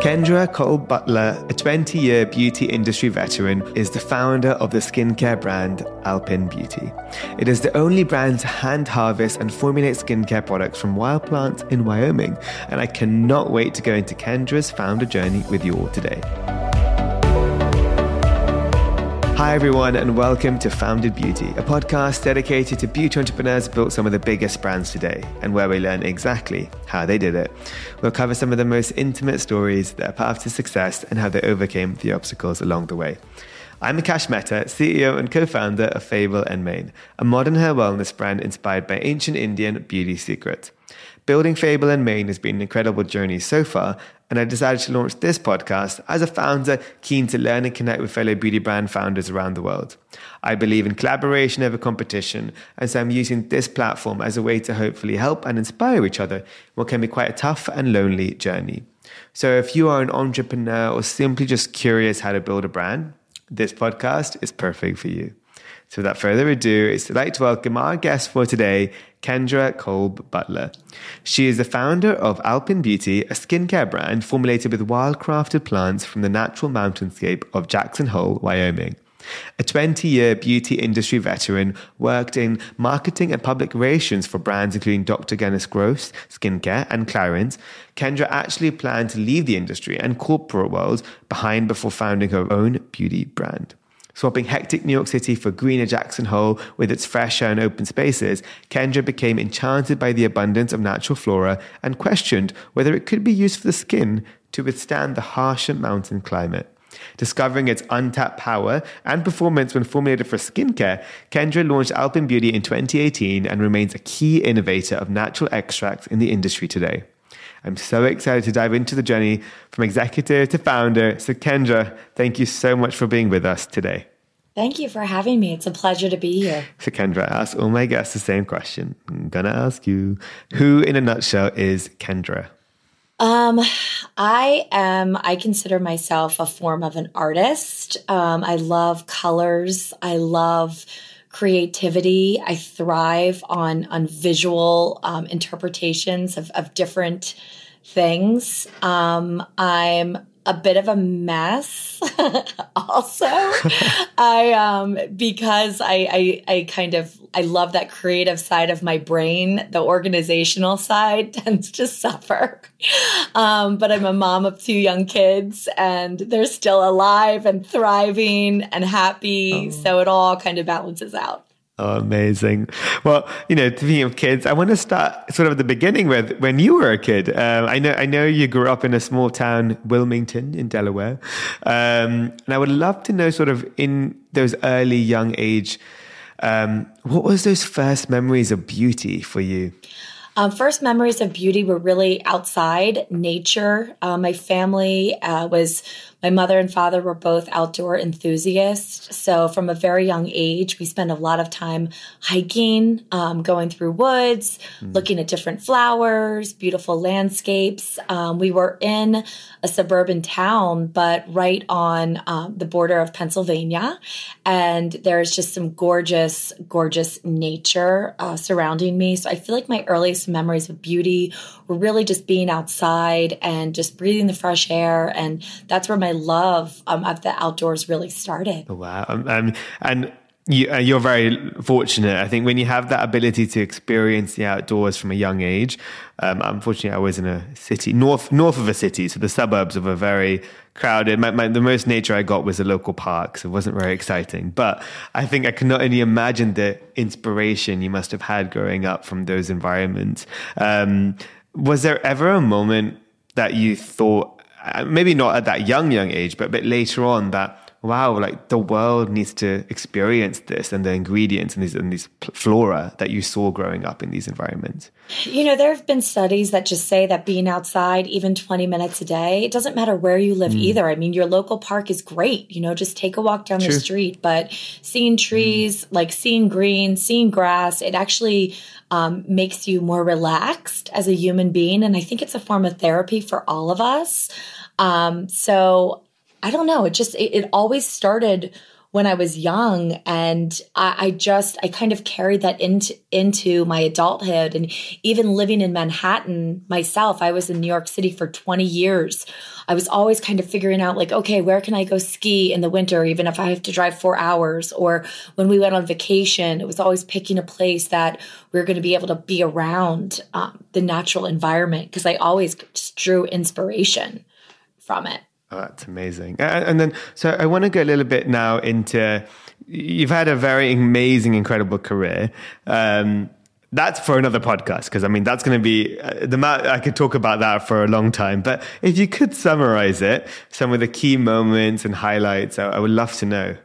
Kendra Kolb Butler, a 20 year beauty industry veteran, is the founder of the skincare brand Alpyn Beauty. It is the only brand to hand harvest and formulate skincare products from wild plants in Wyoming, and I cannot wait to go into Kendra's founder journey with you all today. Hi, everyone, and welcome to Founded Beauty, a podcast dedicated to beauty entrepreneurs who built some of the biggest brands today and where we learn exactly how they did it. We'll cover some of the most intimate stories, that their path to success, and how they overcame the obstacles along the way. I'm Akash Mehta, CEO and co founder of Fable and Mane, a modern hair wellness brand inspired by ancient Indian beauty secrets. Building Fable and Mane has been an incredible journey so far, and I decided to launch this podcast as a founder keen to learn and connect with fellow beauty brand founders around the world. I believe in collaboration over competition, and so I'm using this platform as a way to hopefully help and inspire each other what can be quite a tough and lonely journey. So if you are an entrepreneur or simply just curious how to build a brand, this podcast is perfect for you. So without further ado, it's like to welcome our guest for today, Kendra Kolb Butler. She is the founder of Alpyn Beauty, a skincare brand formulated with wild-crafted plants from the natural mountainscape of Jackson Hole, Wyoming. A 20 year beauty industry veteran, worked in marketing and public relations for brands including Dr. Dennis Gross Skincare and Clarins, Kendra actually planned to leave the industry and corporate world behind before founding her own beauty brand. Swapping hectic New York City for greener Jackson Hole with its fresh air and open spaces, Kendra became enchanted by the abundance of natural flora and questioned whether it could be used for the skin to withstand the harsher mountain climate. Discovering its untapped power and performance when formulated for skincare, Kendra launched Alpyn Beauty in 2018 and remains a key innovator of natural extracts in the industry today. I'm so excited to dive into the journey from executive to founder. So, Kendra, thank you so much for being with us today. Thank you for having me. It's a pleasure to be here. So, Kendra, I ask all my guests the same question. I'm going to ask you who, in a nutshell, is Kendra? Um, I am, I consider myself a form of an artist. Um, I love colors. I love creativity. I thrive on on visual um, interpretations of, of different things. Um, I'm a bit of a mess also. I um because I, I i kind of i love that creative side of my brain. The organizational side tends to suffer. Um but i'm a mom of two young kids and they're still alive and thriving and happy. Oh. so it all kind of balances out Oh, amazing. Well, you know, speaking of kids, I want to start sort of at the beginning with when you were a kid. Um, I know, I know you grew up in a small town, Wilmington in Delaware. Um, and I would love to know sort of in those early young age, um, what was those first memories of beauty for you? Um, first memories of beauty were really outside nature. Uh, my family uh, was my mother and father were both outdoor enthusiasts. So, from a very young age, we spent a lot of time hiking, um, going through woods, mm. looking at different flowers, beautiful landscapes. Um, we were in a suburban town, but right on um, the border of Pennsylvania. And there's just some gorgeous, gorgeous nature uh, surrounding me. So, I feel like my earliest memories of beauty were really just being outside and just breathing the fresh air. And that's where my my love um, of the outdoors really started. Oh, wow. Um, um, and you, are uh, very fortunate. I think when you have that ability to experience the outdoors from a young age. Um, unfortunately, I was in a city north north of a city, so the suburbs of a very crowded. My, my, the most nature I got was a local park, so it wasn't very exciting. But I think I can not only imagine the inspiration you must have had growing up from those environments. Um, was there ever a moment that you thought maybe not at that young young age but a bit later on that wow like the world needs to experience this and the ingredients and these and these flora that you saw growing up in these environments you know there have been studies that just say that being outside even 20 minutes a day it doesn't matter where you live mm. either i mean your local park is great you know just take a walk down True. the street but seeing trees mm. like seeing green seeing grass it actually um, makes you more relaxed as a human being. And I think it's a form of therapy for all of us. Um, so I don't know. It just, it, it always started when I was young. And I, I, just, I kind of carried that into, into my adulthood. And even living in Manhattan myself, I was in New York City for 20 years. I was always kind of figuring out, like, okay, where can I go ski in the winter, even if I have to drive four hours? Or when we went on vacation, it was always picking a place that we are going to be able to be around um, the natural environment because I always drew inspiration from it. Oh, that's amazing. And then, so I want to go a little bit now into you've had a very amazing, incredible career. Um, that's for another podcast because I mean that's going to be uh, the I could talk about that for a long time. But if you could summarize it, some of the key moments and highlights, I, I would love to know.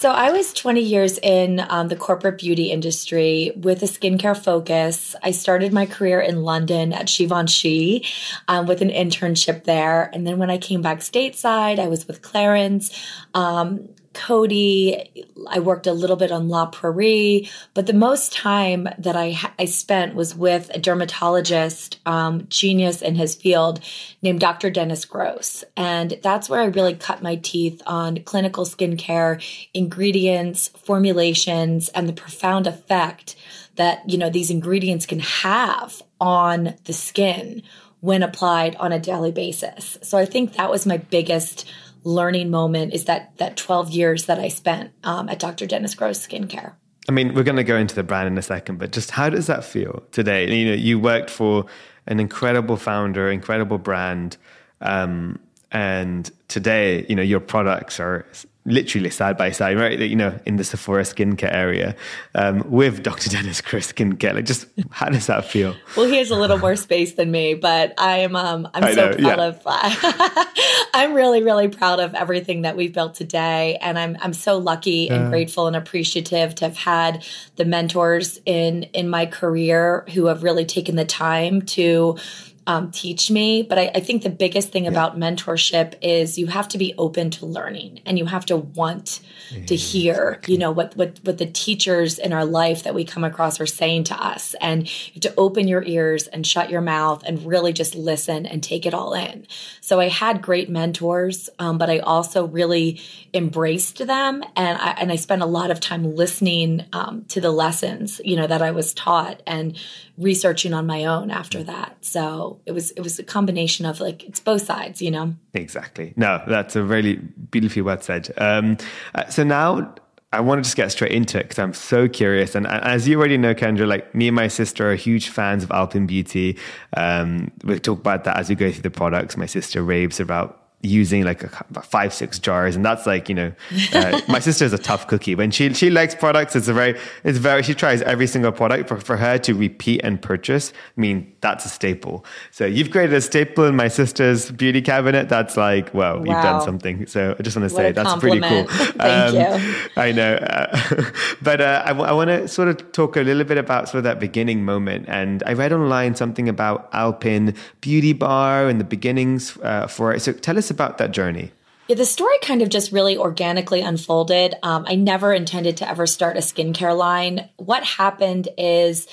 So I was 20 years in um, the corporate beauty industry with a skincare focus. I started my career in London at Givenchy um, with an internship there. And then when I came back stateside, I was with Clarins. Um, Coty. I worked a little bit on La Prairie, but the most time that I I spent was with a dermatologist, um, genius in his field, named Dr. Dennis Gross, and that's where I really cut my teeth on clinical skincare, ingredients, formulations, and the profound effect that you know these ingredients can have on the skin when applied on a daily basis. So I think that was my biggest learning moment is that that 12 years that I spent um, at Dr. Dennis Gross Skincare. I mean, we're going to go into the brand in a second, but just how does that feel today? You know, you worked for an incredible founder, incredible brand, um, and today, you know, your products are literally side by side, right? You know, in the Sephora skincare area um, with Dr. Dennis Gross skincare. Like, just how does that feel? Well, he has a little more space than me, but I am um, I'm I so know, proud yeah. of. Uh, I'm really really proud of everything that we've built today, and I'm I'm so lucky and grateful and appreciative to have had the mentors in in my career who have really taken the time to um, teach me. But I, I, think the biggest thing yeah. about mentorship is you have to be open to learning and you have to want yeah, to hear, exactly. you know, what, what, what the teachers in our life that we come across are saying to us. And you have to open your ears and shut your mouth and really just listen and take it all in. So I had great mentors, um, but I also really embraced them. And I, and I spent a lot of time listening um, to the lessons, you know, that I was taught and researching on my own after that. So it was it was a combination of like it's both sides, you know. Exactly. No, that's a really beautifully well said. Um, uh, so now I want to just get straight into it because I'm so curious. And as you already know, Kendra, like me and my sister are huge fans of Alpyn Beauty. Um, we'll talk about that as we go through the products. My sister raves about using like a, five six jars and that's like you know uh, my sister is a tough cookie when she she likes products it's a very it's very she tries every single product for, for her to repeat and purchase i mean that's a staple. So you've created a staple in my sister's beauty cabinet. That's like well wow. you've done something. So i just want to say that's pretty cool. thank um, you. I know. Uh, but uh, I, w- I want to sort of talk a little bit about sort of that beginning moment. And i read online something about alpyn beauty bar and the beginnings uh, for it. So tell us about that journey? Yeah, the story kind of just really organically unfolded. Um, I never intended to ever start a skincare line. What happened is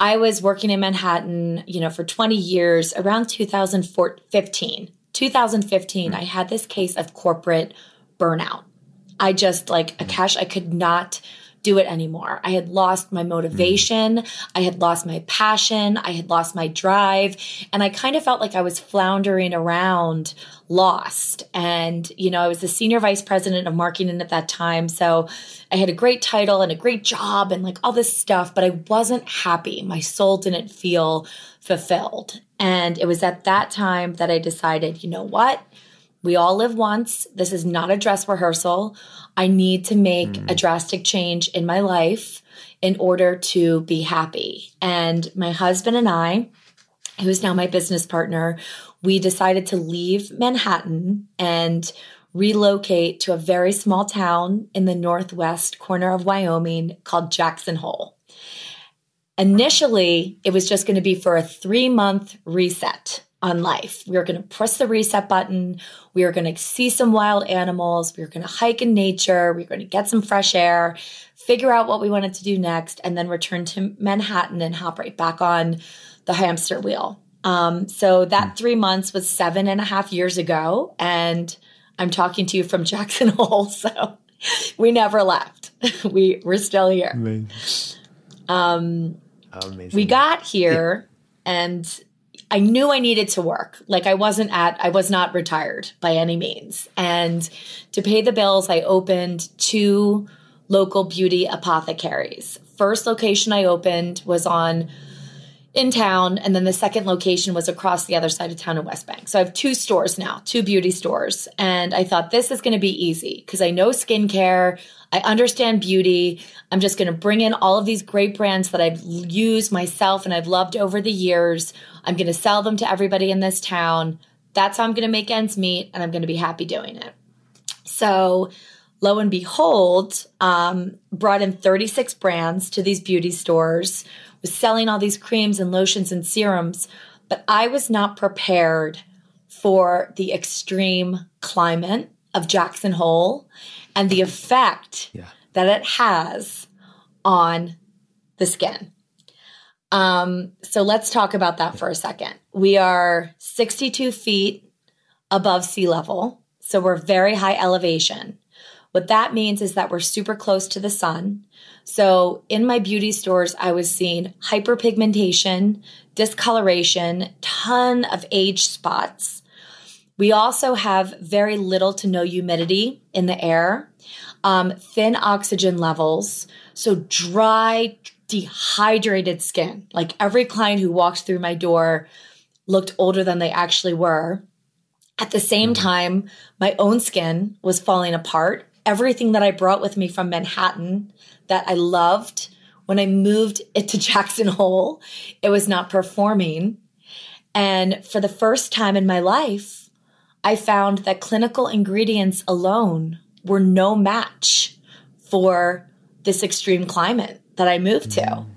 I was working in Manhattan, you know, for 20 years. Around 2015, 2015, I had this case of corporate burnout. I just like Akash, I could not do it anymore. I had lost my motivation. Mm. I had lost my passion. I had lost my drive. And I kind of felt like I was floundering around lost. And, you know, I was the senior vice president of marketing at that time. So I had a great title and a great job and like all this stuff, but I wasn't happy. My soul didn't feel fulfilled. And it was at that time that I decided, you know what? We all live once. This is not a dress rehearsal. I need to make mm. a drastic change in my life in order to be happy. And my husband and I, who's now my business partner, we decided to leave Manhattan and relocate to a very small town in the northwest corner of Wyoming called Jackson Hole. Initially, it was just going to be for a three month reset on life. We are going to press the reset button. We are going to see some wild animals. We are going to hike in nature. We're going to get some fresh air, figure out what we wanted to do next, and then return to Manhattan and hop right back on the hamster wheel. Um, so that hmm. three months was seven and a half years ago. And I'm talking to you from Jackson Hole. So we never left. we we're still here. Amazing. Um, Amazing. we got here and I knew I needed to work. Like I wasn't at, I was not retired by any means. And to pay the bills, I opened two local beauty apothecaries. First location I opened was on in town, and then the second location was across the other side of town in West Bank. So I have two stores now, two beauty stores. And I thought this is going to be easy because I know skincare, I understand beauty. I'm just going to bring in all of these great brands that I've used myself and I've loved over the years. I'm going to sell them to everybody in this town. That's how I'm going to make ends meet, and I'm going to be happy doing it. So, lo and behold, um, brought in 36 brands to these beauty stores was selling all these creams and lotions and serums, but I was not prepared for the extreme climate of Jackson Hole and the effect Yeah. that it has on the skin. Um, so let's talk about that for a second. We are 62 feet above sea level, so we're very high elevation. What that means is that we're super close to the sun. So in my beauty stores, I was seeing hyperpigmentation, discoloration, ton of age spots. We also have very little to no humidity in the air, um, thin oxygen levels, so dry, dehydrated skin. Like every client who walked through my door looked older than they actually were. At the same mm-hmm. time, my own skin was falling apart. Everything that I brought with me from Manhattan that I loved, when I moved it to Jackson Hole, it was not performing. And for the first time in my life, I found that clinical ingredients alone were no match for this extreme climate that I moved to. Mm-hmm.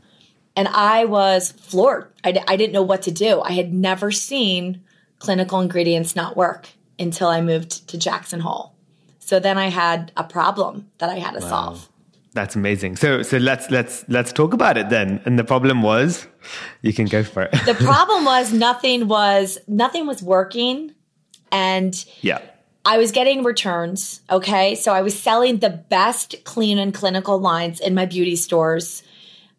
And I was floored. I, d- I didn't know what to do. I had never seen clinical ingredients not work until I moved to Jackson Hole. So then I had a problem that I had to solve. That's amazing. So so let's let's let's talk about it then. And the problem was, you can go for it. The problem was nothing was nothing was working and yeah. I was getting returns. Okay. So I was selling the best clean and clinical lines in my beauty stores.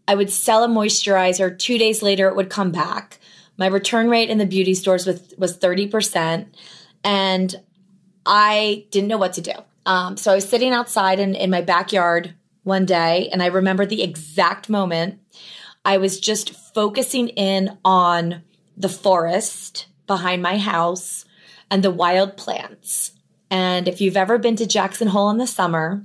I would sell a moisturizer. Two days later, it would come back. My return rate in the beauty stores was, was 30%. And I didn't know what to do. Um, so I was sitting outside in, in my backyard one day, and I remember the exact moment I was just focusing in on the forest behind my house and the wild plants. And if you've ever been to Jackson Hole in the summer,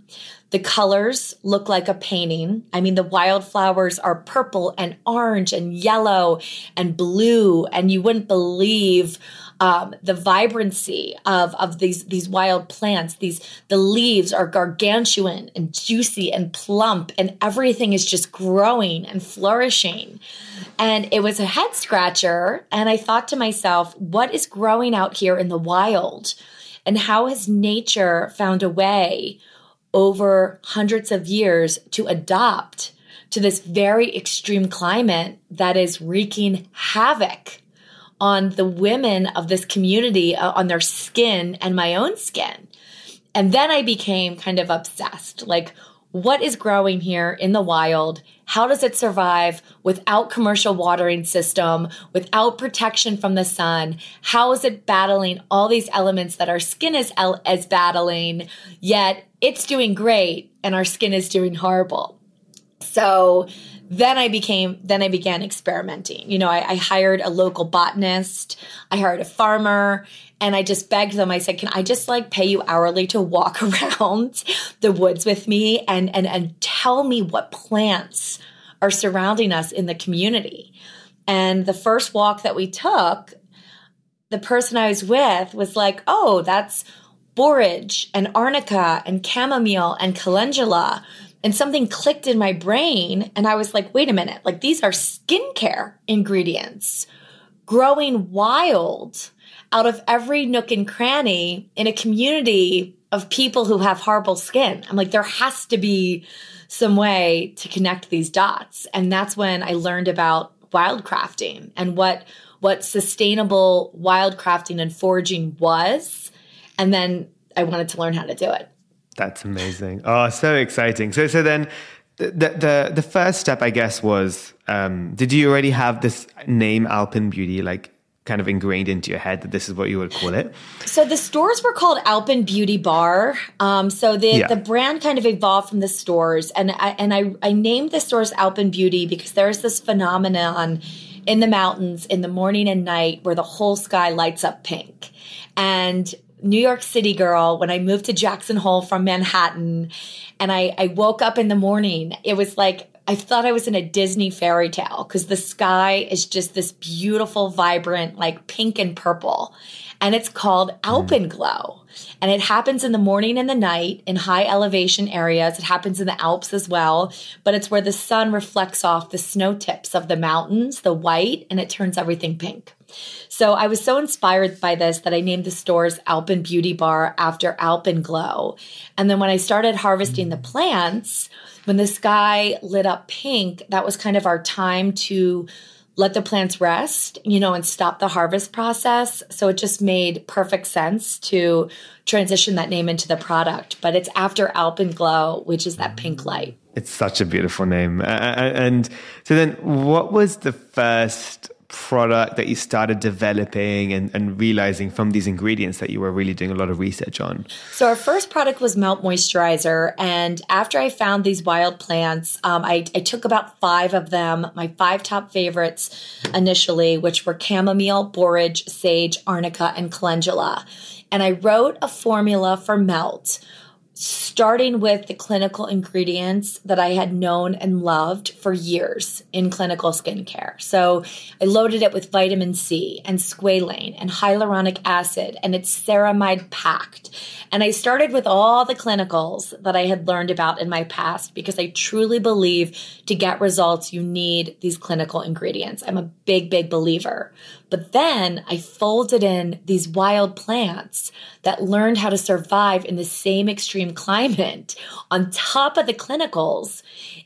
the colors look like a painting. I mean, the wildflowers are purple and orange and yellow and blue, and you wouldn't believe um, the vibrancy of of these these wild plants. These the leaves are gargantuan and juicy and plump, and everything is just growing and flourishing. And it was a head scratcher. And I thought to myself, what is growing out here in the wild? And how has nature found a way over hundreds of years to adopt to this very extreme climate that is wreaking havoc on the women of this community, uh, on their skin and my own skin? And then I became kind of obsessed. Like, what is growing here in the wild? How does it survive without commercial watering system, without protection from the sun? How is it battling all these elements that our skin is is battling? Yet it's doing great, and our skin is doing horrible. So then I became, then I began experimenting. You know, I, I, hired a local botanist, I hired a farmer, and I just begged them. I said, "Can I just like pay you hourly to walk around the woods with me and and and tell me what plants are surrounding us in the community?" And the first walk that we took, the person I was with was like, "Oh, that's borage and arnica and chamomile and calendula." And something clicked in my brain and i was like wait a minute like these are skincare ingredients growing wild out of every nook and cranny in a community of people who have horrible skin. I'm like there has to be some way to connect these dots. And that's when i learned about wildcrafting and what what sustainable wildcrafting and foraging was and then i wanted to learn how to do it That's amazing. Oh, so exciting. So, so then the, the, the first step, I guess, was, um, did you already have this name Alpyn Beauty, like kind of ingrained into your head that this is what you would call it? So the stores were called Alpyn Beauty Bar. Um, so the, yeah. the brand kind of evolved from the stores, and I, and I, I named the stores Alpyn Beauty because there's this phenomenon in the mountains in the morning and night where the whole sky lights up pink. And New York City girl when I moved to Jackson Hole from Manhattan and I, I woke up in the morning. It was like I thought I was in a Disney fairy tale because the sky is just this beautiful, vibrant, like pink and purple. And it's called mm. Alpenglow. And it happens in the morning and the night in high elevation areas. It happens in the Alps as well, but it's where the sun reflects off the snow tips of the mountains, the white, and it turns everything pink. So I was so inspired by this that I named the stores Alpyn Beauty Bar after Alpenglow. And then when I started harvesting the plants, when the sky lit up pink, that was kind of our time to let the plants rest, you know, and stop the harvest process. So it just made perfect sense to transition that name into the product. But it's after Alpenglow, which is that pink light. It's such a beautiful name. And so then, what was the first product that you started developing and, and realizing from these ingredients that you were really doing a lot of research on? So, our first product was Melt Moisturizer. And after I found these wild plants, um, I, I took about five of them, my five top favorites initially, which were chamomile, borage, sage, arnica, and calendula. And I wrote a formula for Melt starting with the clinical ingredients that I had known and loved for years in clinical skincare. So I loaded it with vitamin C and squalane and hyaluronic acid, and it's ceramide packed. And I started with all the clinicals that I had learned about in my past because I truly believe to get results, you need these clinical ingredients. I'm a big, big believer. But then I folded in these wild plants that learned how to survive in the same extreme climate on top of the clinicals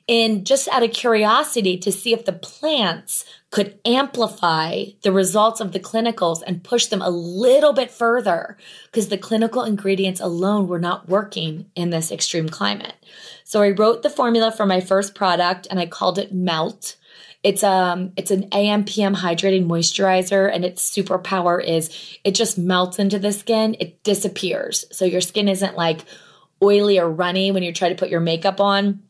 in just out of curiosity to see if the plants could amplify the results of the clinicals and push them a little bit further because the clinical ingredients alone were not working in this extreme climate. So I wrote the formula for my first product and I called it Melt it's um it's an AM PM hydrating moisturizer and its superpower is it just melts into the skin. It disappears. So your skin isn't like oily or runny when you try to put your makeup on,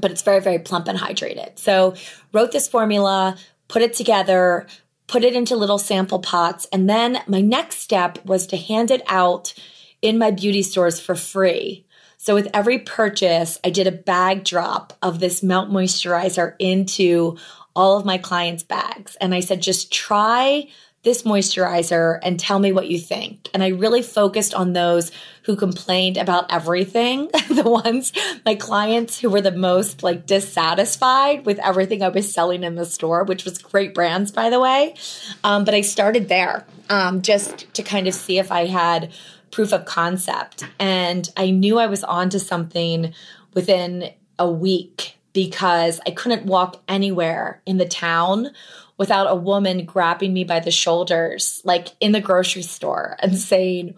but it's very very plump and hydrated. So wrote this formula, put it together, put it into little sample pots, and then my next step was to hand it out in my beauty stores for free. So with every purchase, I did a bag drop of this melt moisturizer into all of my clients' bags. And I said, just try this moisturizer and tell me what you think. And I really focused on those who complained about everything, the ones, my clients who were the most like dissatisfied with everything I was selling in the store, which was great brands, by the way. Um, but I started there um, just to kind of see if I had proof of concept. And I knew I was onto something within a week because I couldn't walk anywhere in the town without a woman grabbing me by the shoulders, like in the grocery store, and saying,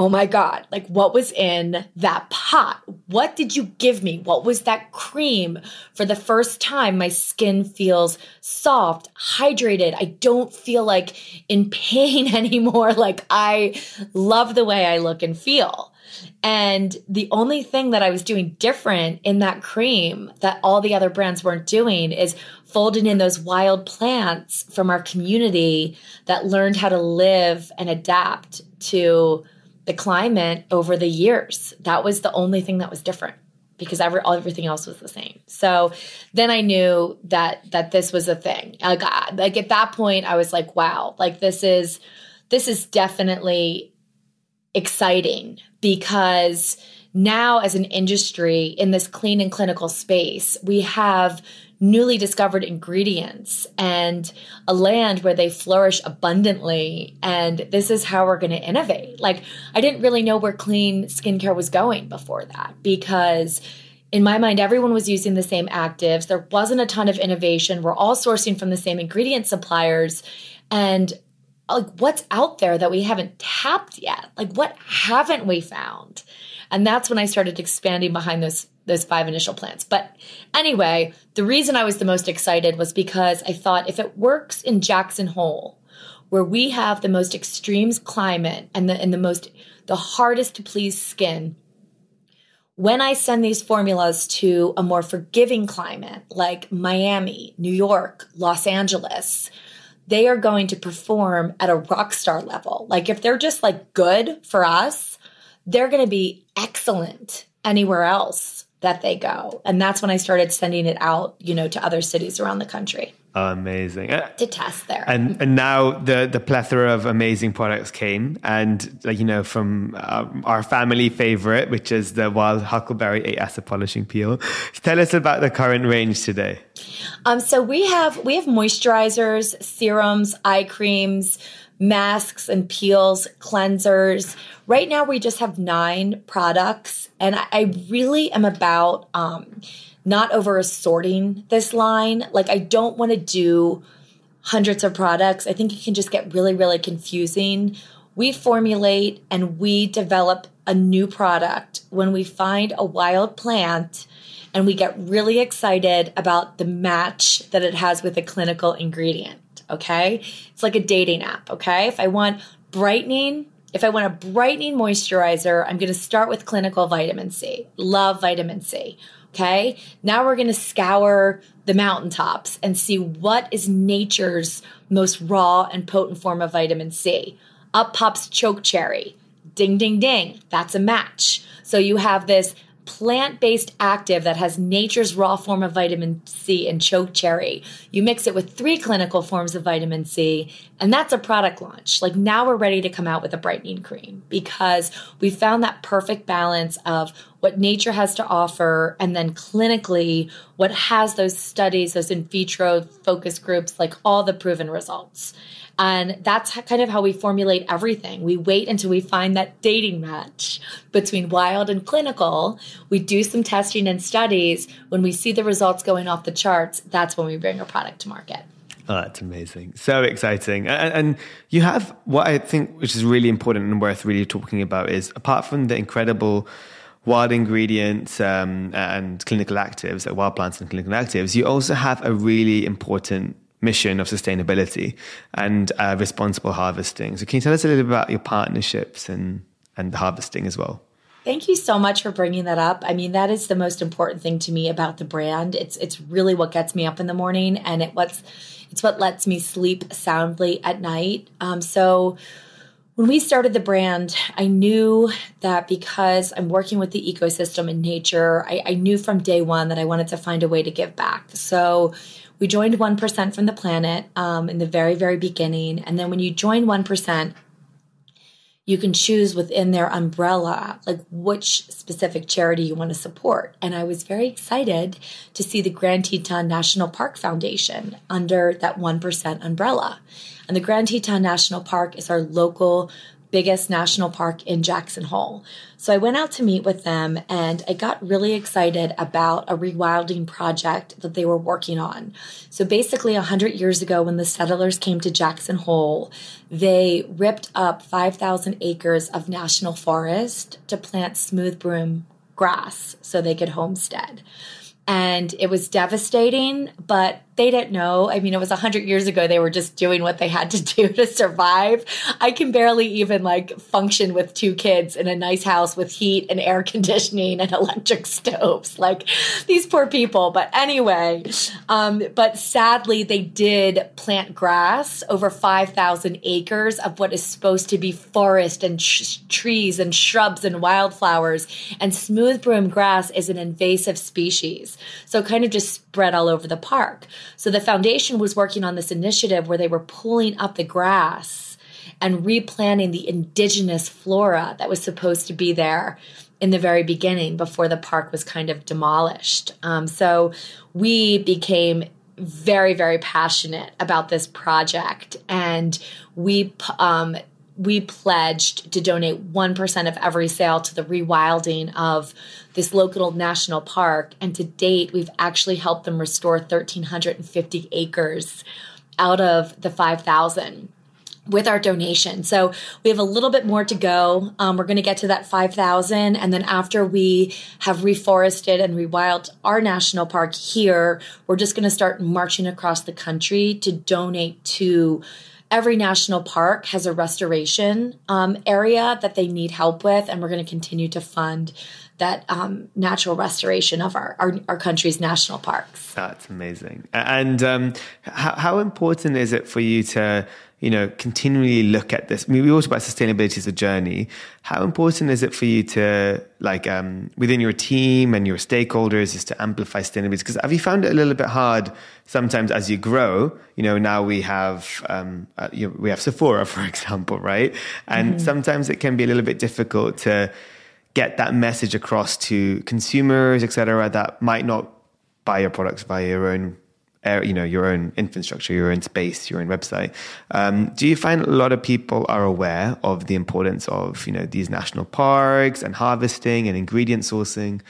Oh my God, like what was in that pot? What did you give me? What was that cream? For the first time, my skin feels soft, hydrated. I don't feel like in pain anymore. Like I love the way I look and feel. And the only thing that I was doing different in that cream that all the other brands weren't doing is folding in those wild plants from our community that learned how to live and adapt to the climate over the years. That was the only thing that was different because every, everything else was the same. So then I knew that that this was a thing. Like, like at that point, I was like, wow, like this is this is definitely exciting because now as an industry in this clean and clinical space, we have newly discovered ingredients and a land where they flourish abundantly. And this is how we're going to innovate. Like, I didn't really know where clean skincare was going before that because. In my mind, everyone was using the same actives. There wasn't a ton of innovation. We're all sourcing from the same ingredient suppliers. And like what's out there that we haven't tapped yet? Like what haven't we found? And that's when I started expanding behind those those five initial plants. But anyway, the reason I was the most excited was because I thought if it works in Jackson Hole, where we have the most extreme climate and the and the most the hardest to please skin, when I send these formulas to a more forgiving climate like Miami, New York, Los Angeles, they are going to perform at a rock star level. Like if they're just like good for us, they're going to be excellent anywhere else that they go. And that's when I started sending it out, you know, to other cities around the country. Amazing. Uh, to test there. And and now the the plethora of amazing products came and like you know from um, our family favorite which is the wild huckleberry 8 acid polishing peel. Tell us about the current range today. Um so we have we have moisturizers, serums, eye creams, masks and peels, cleansers. Right now we just have 9 products and I, I really am about um not over assorting this line. Like, I don't want to do hundreds of products. I think it can just get really, really confusing. We formulate and we develop a new product when we find a wild plant and we get really excited about the match that it has with a clinical ingredient. Okay. It's like a dating app. Okay. If I want brightening, if I want a brightening moisturizer, I'm going to start with clinical vitamin C. Love vitamin C. Okay. Now we're going to scour the mountaintops and see what is nature's most raw and potent form of vitamin C. Up pops choke cherry. Ding, ding, ding. That's a match. So you have this plant based active that has nature's raw form of vitamin C and choke cherry. You mix it with three clinical forms of vitamin C, and that's a product launch. Like now we're ready to come out with a brightening cream because we found that perfect balance of what nature has to offer and then clinically what has those studies, those in vitro focus groups, like all the proven results. And that's kind of how we formulate everything. We wait until we find that dating match between wild and clinical. We do some testing and studies. When we see the results going off the charts, that's when we bring a product to market. Oh, that's amazing. So exciting. And, and, you have what I think, which is really important and worth really talking about, is apart from the incredible wild ingredients um, and clinical actives, like wild plants and clinical actives, you also have a really important mission of sustainability and uh, responsible harvesting. So, can you tell us a little bit about your partnerships and and the harvesting as well? Thank you so much for bringing that up. I mean, that is the most important thing to me about the brand. It's it's really what gets me up in the morning, and it what's it's what lets me sleep soundly at night. Um, so. When we started the brand, I knew that because I'm working with the ecosystem in nature, I, I knew from day one that I wanted to find a way to give back. So we joined 1% from the planet um, in the very, very beginning. And then when you join 1%, you can choose within their umbrella, like which specific charity you want to support. And I was very excited to see the Grand Teton National Park Foundation under that 1% umbrella. And the Grand Teton National Park is our local biggest national park in Jackson Hole. So I went out to meet with them and I got really excited about a rewilding project that they were working on. So basically, 100 years ago, when the settlers came to Jackson Hole, they ripped up 5,000 acres of national forest to plant smooth brome grass so they could homestead and it was devastating but they didn't know. I mean it was 100 years ago they were just doing what they had to do to survive. I can barely even like function with two kids in a nice house with heat and air conditioning and electric stoves. Like these poor people. But anyway um, but sadly they did plant grass over 5000 acres of what is supposed to be forest and sh- trees and shrubs and wildflowers. And smooth brome grass is an invasive species. So kind of just spread all over the park. So the foundation was working on this initiative where they were pulling up the grass and replanting the indigenous flora that was supposed to be there in the very beginning before the park was kind of demolished. Um, so we became very, very passionate about this project and we um, we pledged to donate 1% of every sale to the rewilding of this local national park. And to date, we've actually helped them restore 1,350 acres out of the 5,000 with our donation. So we have a little bit more to go. Um, we're going to get to that 5,000. And then after we have reforested and rewild our national park here, we're just going to start marching across the country to donate to every national park has a restoration um, area that they need help with. And we're going to continue to fund that um, natural restoration of our, our, our, country's national parks. That's amazing. And um, how, how important is it for you to you know, continually look at this. I mean, we talk about sustainability as a journey. How important is it for you to, like, um, within your team and your stakeholders, is to amplify sustainability? Because have you found it a little bit hard sometimes as you grow? You know, now we have um, uh, you know, we have Sephora, for example, right? And mm-hmm. sometimes it can be a little bit difficult to get that message across to consumers, etc., that might not buy your products via your own you know your own infrastructure, your own space, your own website. Um, do you find a lot of people are aware of the importance of you know these national parks and harvesting and ingredient sourcing?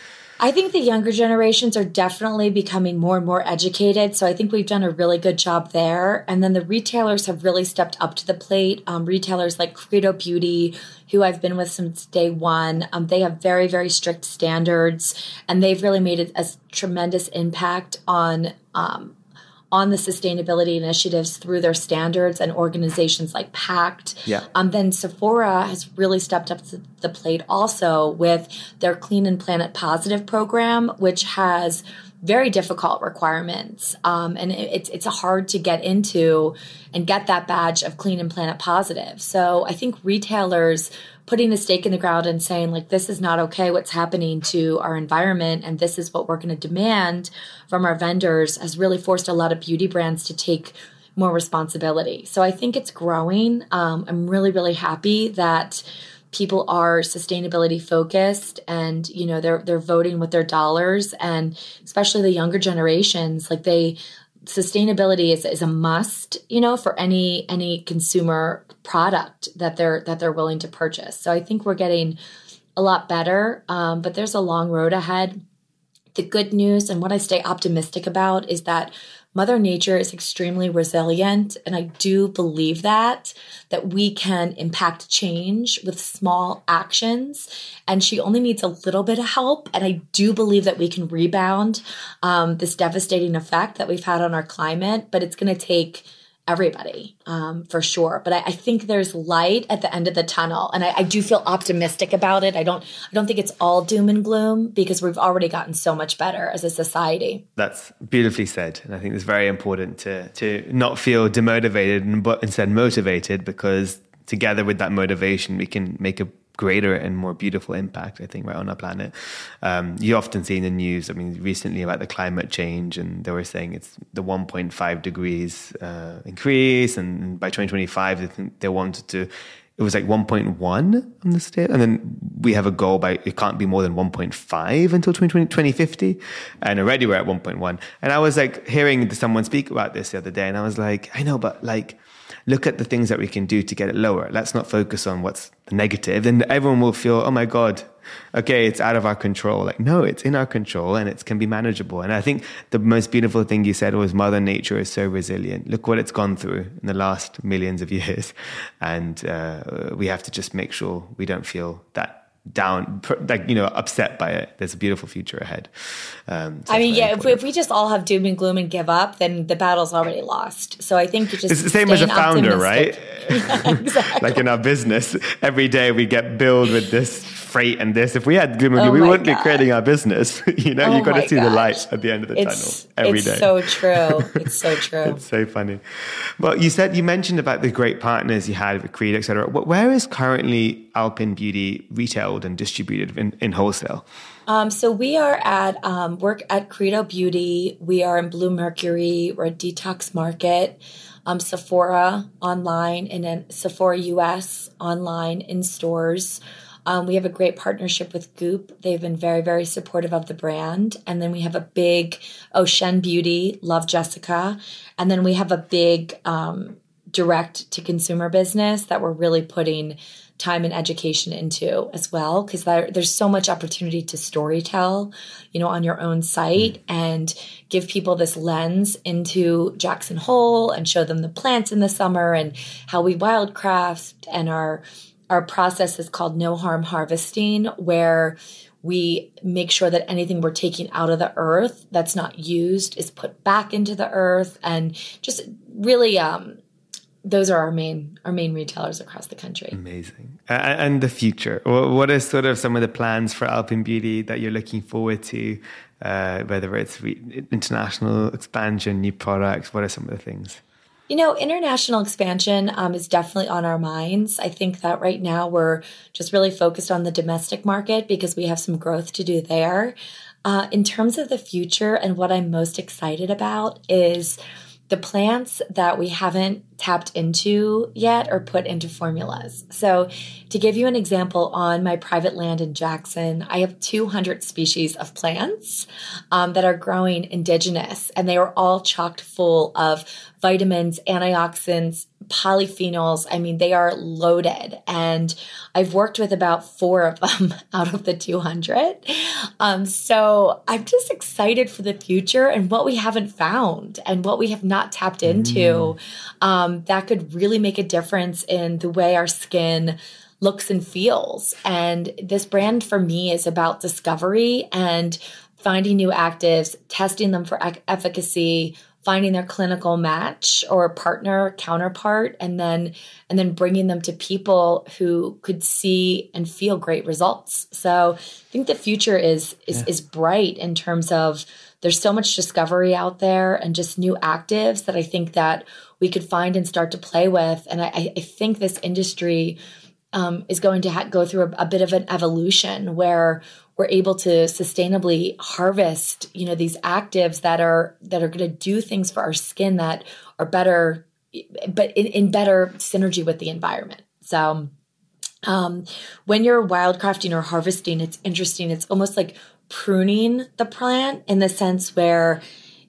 I think the younger generations are definitely becoming more and more educated. So I think we've done a really good job there. And then the retailers have really stepped up to the plate. Um, retailers like Credo Beauty, who I've been with since day one, um, they have very, very strict standards and they've really made a, a tremendous impact on um, on the sustainability initiatives through their standards and organizations like PACT. Yeah. Um, then Sephora has really stepped up to the plate also with their Clean and Planet Positive program, which has very difficult requirements. Um, and it, it's, it's hard to get into and get that badge of clean and planet positive. So I think retailers putting the stake in the ground and saying like this is not okay. What's happening to our environment? And this is what we're going to demand from our vendors has really forced a lot of beauty brands to take more responsibility. So i think it's growing. Um, i'm really really happy that people are sustainability focused and you know they're they're voting with their dollars. And especially the younger generations like they sustainability is, is a must you know for any any consumer product that they're that they're willing to purchase so i think we're getting a lot better um, but there's a long road ahead the good news and what i stay optimistic about is that Mother Nature is extremely resilient, and I do believe that that we can impact change with small actions. And she only needs a little bit of help, and I do believe that we can rebound um, this devastating effect that we've had on our climate. But it's going to take everybody um, for sure. But I, I, think there's light at the end of the tunnel and I, I, do feel optimistic about it. I don't i don't think it's all doom and gloom because we've already gotten so much better as a society. That's beautifully said and i think it's very important to to not feel demotivated and but instead motivated because together with that motivation we can make a greater and more beautiful impact, I think, right on our planet. Um, you often see in the news, I mean, recently about the climate change, and they were saying it's the 1.5 degrees uh, increase, and by 2025, they, think they wanted to. It was like 1.1 on the state, and then we have a goal by it can't be more than 1.5 until 2020, 2050, and already we're at 1.1. And I was like hearing someone speak about this the other day, and I was like, I know, but like look at the things that we can do to get it lower. Let's not focus on what's the negative. Then everyone will feel, oh my God, okay, it's out of our control. Like, no, it's in our control and it can be manageable. And I think the most beautiful thing you said was Mother Nature is so resilient. Look what it's gone through in the last millions of years. And uh, we have to just make sure we don't feel that down, like you know, upset by it. There's a beautiful future ahead. Um, so I mean, yeah, if we, if we, just all have doom and gloom and give up, then the battle's already lost. So I think you just it's the same as a founder, optimistic. right? yeah, exactly. like in our business, every day we get billed with this freight and this. If we had gloom and gloom, oh we wouldn't God. be creating our business. you know, oh you got to see gosh. the light at the end of the it's, tunnel every it's day. So true. It's so true. it's so funny. Well, you said you mentioned about the great partners you had with Creed, etc. Where is currently Alpyn Beauty retailed and distributed in, in wholesale? Um, so we are at um, work at Credo Beauty. We are in Bluemercury. We're at Detox Market, um, Sephora online, and then Sephora US online in stores. Um, we have a great partnership with Goop. They've been very, very supportive of the brand. And then we have a big Ocean Beauty, love Jessica. And then we have a big um, direct to consumer business that we're really putting time and education into as well because there's so much opportunity to storytell you know on your own site mm. and give people this lens into jackson hole and show them the plants in the summer and how we wildcraft and our our process is called no harm harvesting where we make sure that anything we're taking out of the earth that's not used is put back into the earth and just really um, those are our main our main retailers across the country. Amazing. And the future. What are sort of some of the plans for Alpyn Beauty that you're looking forward to? Uh, whether it's re- international expansion, new products. What are some of the things? You know, international expansion um, is definitely on our minds. I think that right now we're just really focused on the domestic market because we have some growth to do there. Uh, in terms of the future and what I'm most excited about is the plants that we haven't tapped into yet or put into formulas. So, to give you an example, on my private land in Jackson, I have 200 species of plants um, that are growing indigenous, and they are all chocked full of vitamins, antioxidants, polyphenols. I mean, they are loaded. And I've worked with about four of them out of the 200. Um, so I'm just excited for the future and what we haven't found and what we have not tapped into mm. um, that could really make a difference in the way our skin looks and feels. And this brand for me is about discovery and finding new actives, testing them for efficacy, finding their clinical match or partner counterpart and then and then bringing them to people who could see and feel great results so i think the future is is, yeah. is bright in terms of there's so much discovery out there and just new actives that i think that we could find and start to play with and i, I think this industry um, is going to ha- go through a, a bit of an evolution where we're able to sustainably harvest you know these actives that are that are going to do things for our skin that are better but in, in better synergy with the environment. So um, when you're wildcrafting or harvesting it's interesting. It's almost like pruning the plant in the sense where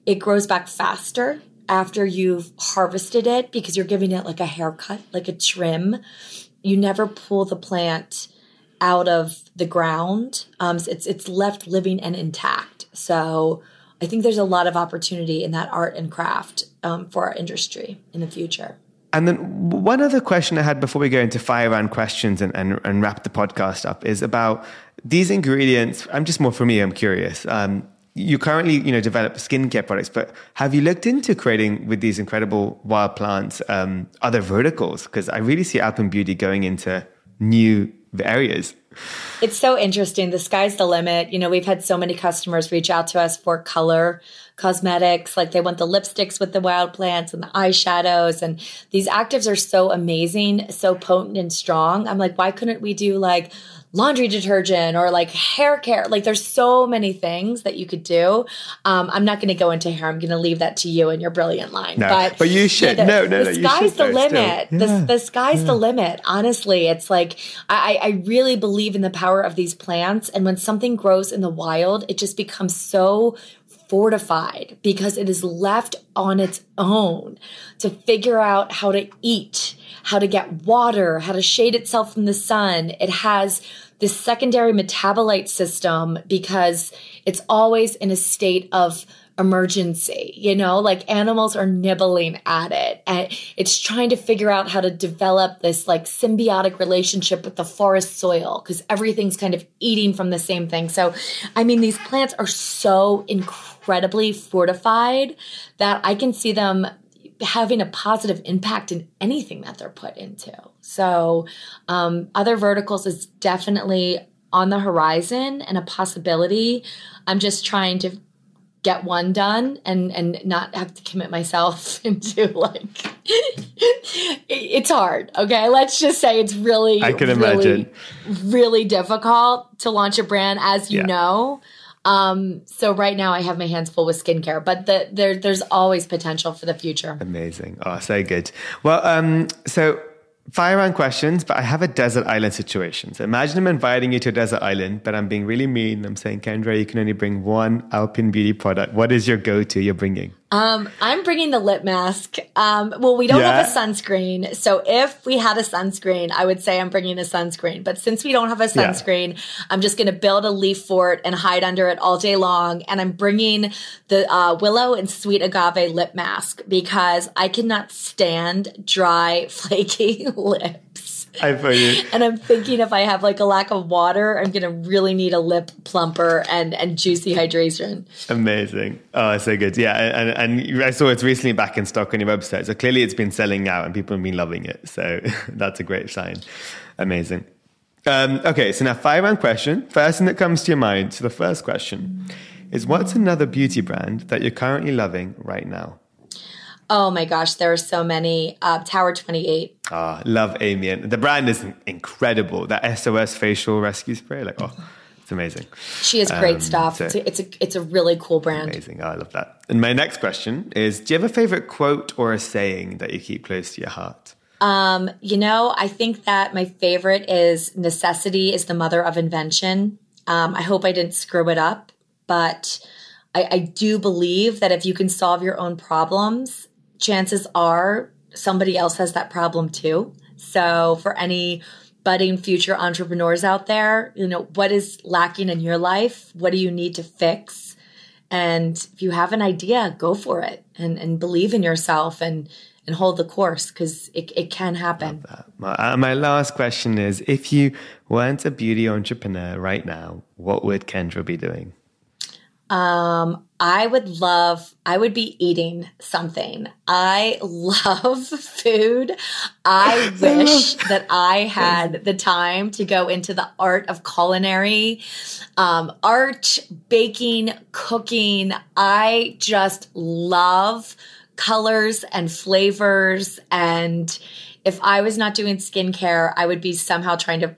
it grows back faster after you've harvested it because you're giving it like a haircut like a trim. You never pull the plant out of the ground. Um, it's it's left living and intact. So I think there's a lot of opportunity in that art and craft um, for our industry in the future. And then one other question I had before we go into fire round questions and, and, and wrap the podcast up is about these ingredients. I'm just more for me. I'm curious. Um, you currently, you know, develop skincare products, but have you looked into creating with these incredible wild plants um, other verticals? Because I really see Alpyn Beauty going into new areas. It's so interesting. The sky's the limit. You know, we've had so many customers reach out to us for color cosmetics. Like they want the lipsticks with the wild plants and the eyeshadows. And these actives are so amazing, so potent and strong. I'm like, why couldn't we do like laundry detergent or like hair care. Like there's so many things that you could do. Um, I'm not going to go into hair. I'm going to leave that to you and your brilliant line. No, but, but you should. the, no, no, the no. sky's the limit. Yeah. The, the sky's yeah. the limit. Honestly, it's like I, I really believe in the power of these plants. And when something grows in the wild, it just becomes so fortified because it is left on its own to figure out how to eat how to get water, how to shade itself from the sun. It has this secondary metabolite system because it's always in a state of emergency. You know, like animals are nibbling at it and it's trying to figure out how to develop this like symbiotic relationship with the forest soil because everything's kind of eating from the same thing. So, I mean, these plants are so incredibly fortified that I can see them having a positive impact in anything that they're put into. So, um, other verticals is definitely on the horizon and a possibility. I'm just trying to get one done and and not have to commit myself into like it's hard okay let's just say it's really i can really, imagine really difficult to launch a brand as you yeah. know um, so right now I have my hands full with skincare, but the, there, there's always potential for the future. Amazing. Oh, so good. Well, um, so fire round questions, but I have a desert island situation. So imagine I'm inviting you to a desert island, but I'm being really mean. I'm saying, Kendra, you can only bring one Alpyn Beauty product. What is your go-to you're bringing? Um, I'm bringing the lip mask. Um, well, we don't yeah. have a sunscreen. So if we had a sunscreen, I would say I'm bringing a sunscreen. But since we don't have a sunscreen, yeah. I'm just going to build a leaf fort and hide under it all day long. And I'm bringing the uh, willow and sweet agave lip mask because I cannot stand dry, flaky lips. I feel you. And I'm thinking if I have like a lack of water, I'm gonna really need a lip plumper and and juicy hydration. Amazing. Oh, so good. Yeah, and and I saw it's recently back in stock on your website. So clearly it's been selling out and people have been loving it. So that's a great sign. Amazing. Um, okay, so now five round question. First thing that comes to your mind. So the first question is what's another beauty brand that you're currently loving right now? Oh my gosh, there are so many. Uh, Tower 28. Ah, oh, love Amy. And the brand is incredible. That SOS facial rescue spray, like, oh, it's amazing. She has great um, stuff. So it's, a, it's, a, it's a really cool brand. Amazing. Oh, I love that. And my next question is Do you have a favorite quote or a saying that you keep close to your heart? Um, you know, I think that my favorite is necessity is the mother of invention. Um, I hope I didn't screw it up, but I, I do believe that if you can solve your own problems, chances are somebody else has that problem too. So for any budding future entrepreneurs out there, you know, what is lacking in your life? What do you need to fix? And if you have an idea, go for it and, and believe in yourself and, and hold the course because it, it can happen. My, uh, my last question is if you weren't a beauty entrepreneur right now, what would Kendra be doing? Um, I would love, I would be eating something. I love food. I wish that I had the time to go into the art of culinary, um, art, baking, cooking. I just love colors and flavors. And if I was not doing skincare, I would be somehow trying to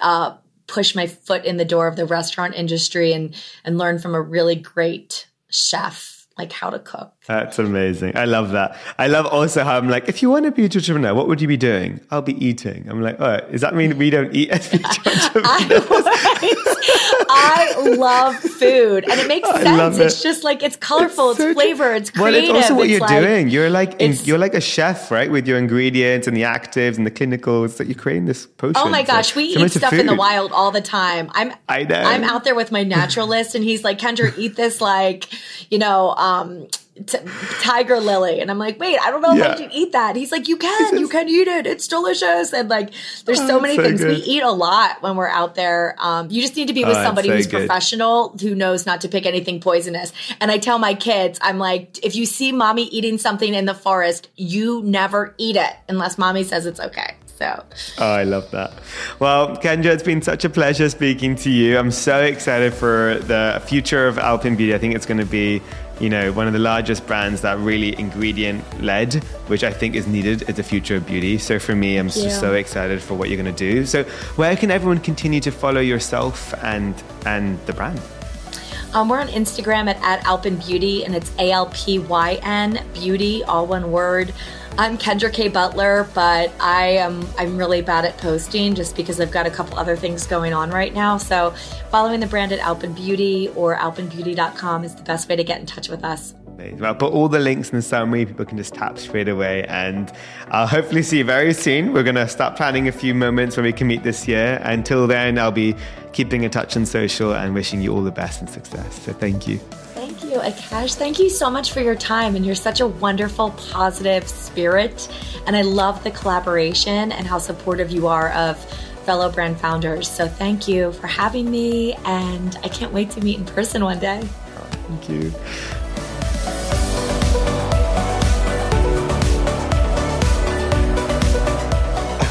uh, push my foot in the door of the restaurant industry and and learn from a really great chef like how to cook. That's amazing. I love that. I love also how I'm like, if you want to be a entrepreneur, what would you be doing? I'll be eating. I'm like, oh, does that mean we don't eat as entrepreneurs? I love food, and it makes sense. It. It's just like it's colorful, it's, it's flavor, it's creative. Well, it's also what it's you're like, doing. You're like in, you're like a chef, right? With your ingredients and the actives and the clinicals that you're creating this potion. Oh my gosh, we eat stuff in the wild all the time. I'm I know. I'm out there with my naturalist, and he's like, Kendra, eat this like you know. um T- tiger lily and i'm like wait i don't know yeah. if i can eat that he's like you can you can eat it it's delicious and like there's oh, so many so things good. we eat a lot when we're out there um, you just need to be with oh, somebody so who's good. professional who knows not to pick anything poisonous and i tell my kids i'm like if you see mommy eating something in the forest you never eat it unless mommy says it's okay so, oh, I love that. Well, Kendra, it's been such a pleasure speaking to you. I'm so excited for the future of Alpyn Beauty. I think it's going to be you know, one of the largest brands that really ingredient led, which I think is needed is the future of beauty. So for me, I'm just so excited for what you're going to do. So where can everyone continue to follow yourself and and the brand? Um, we're on Instagram at, at Beauty, and it's A L P Y N Beauty, all one word. I'm Kendra K. Butler, but I am I'm really bad at posting just because I've got a couple other things going on right now. So following the brand at Alpyn Beauty or alpynbeauty.com is the best way to get in touch with us. Amazing. I'll put all the links in the summary. People can just tap straight away. And I'll hopefully see you very soon. We're going to start planning a few moments where we can meet this year. Until then, I'll be keeping in touch on social and wishing you all the best and success. So thank you Thank you, Akash. Thank you so much for your time. And you're such a wonderful, positive spirit. And I love the collaboration and how supportive you are of fellow brand founders. So thank you for having me. And I can't wait to meet in person one day. Thank you.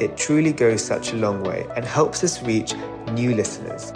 It truly goes such a long way and helps us reach new listeners.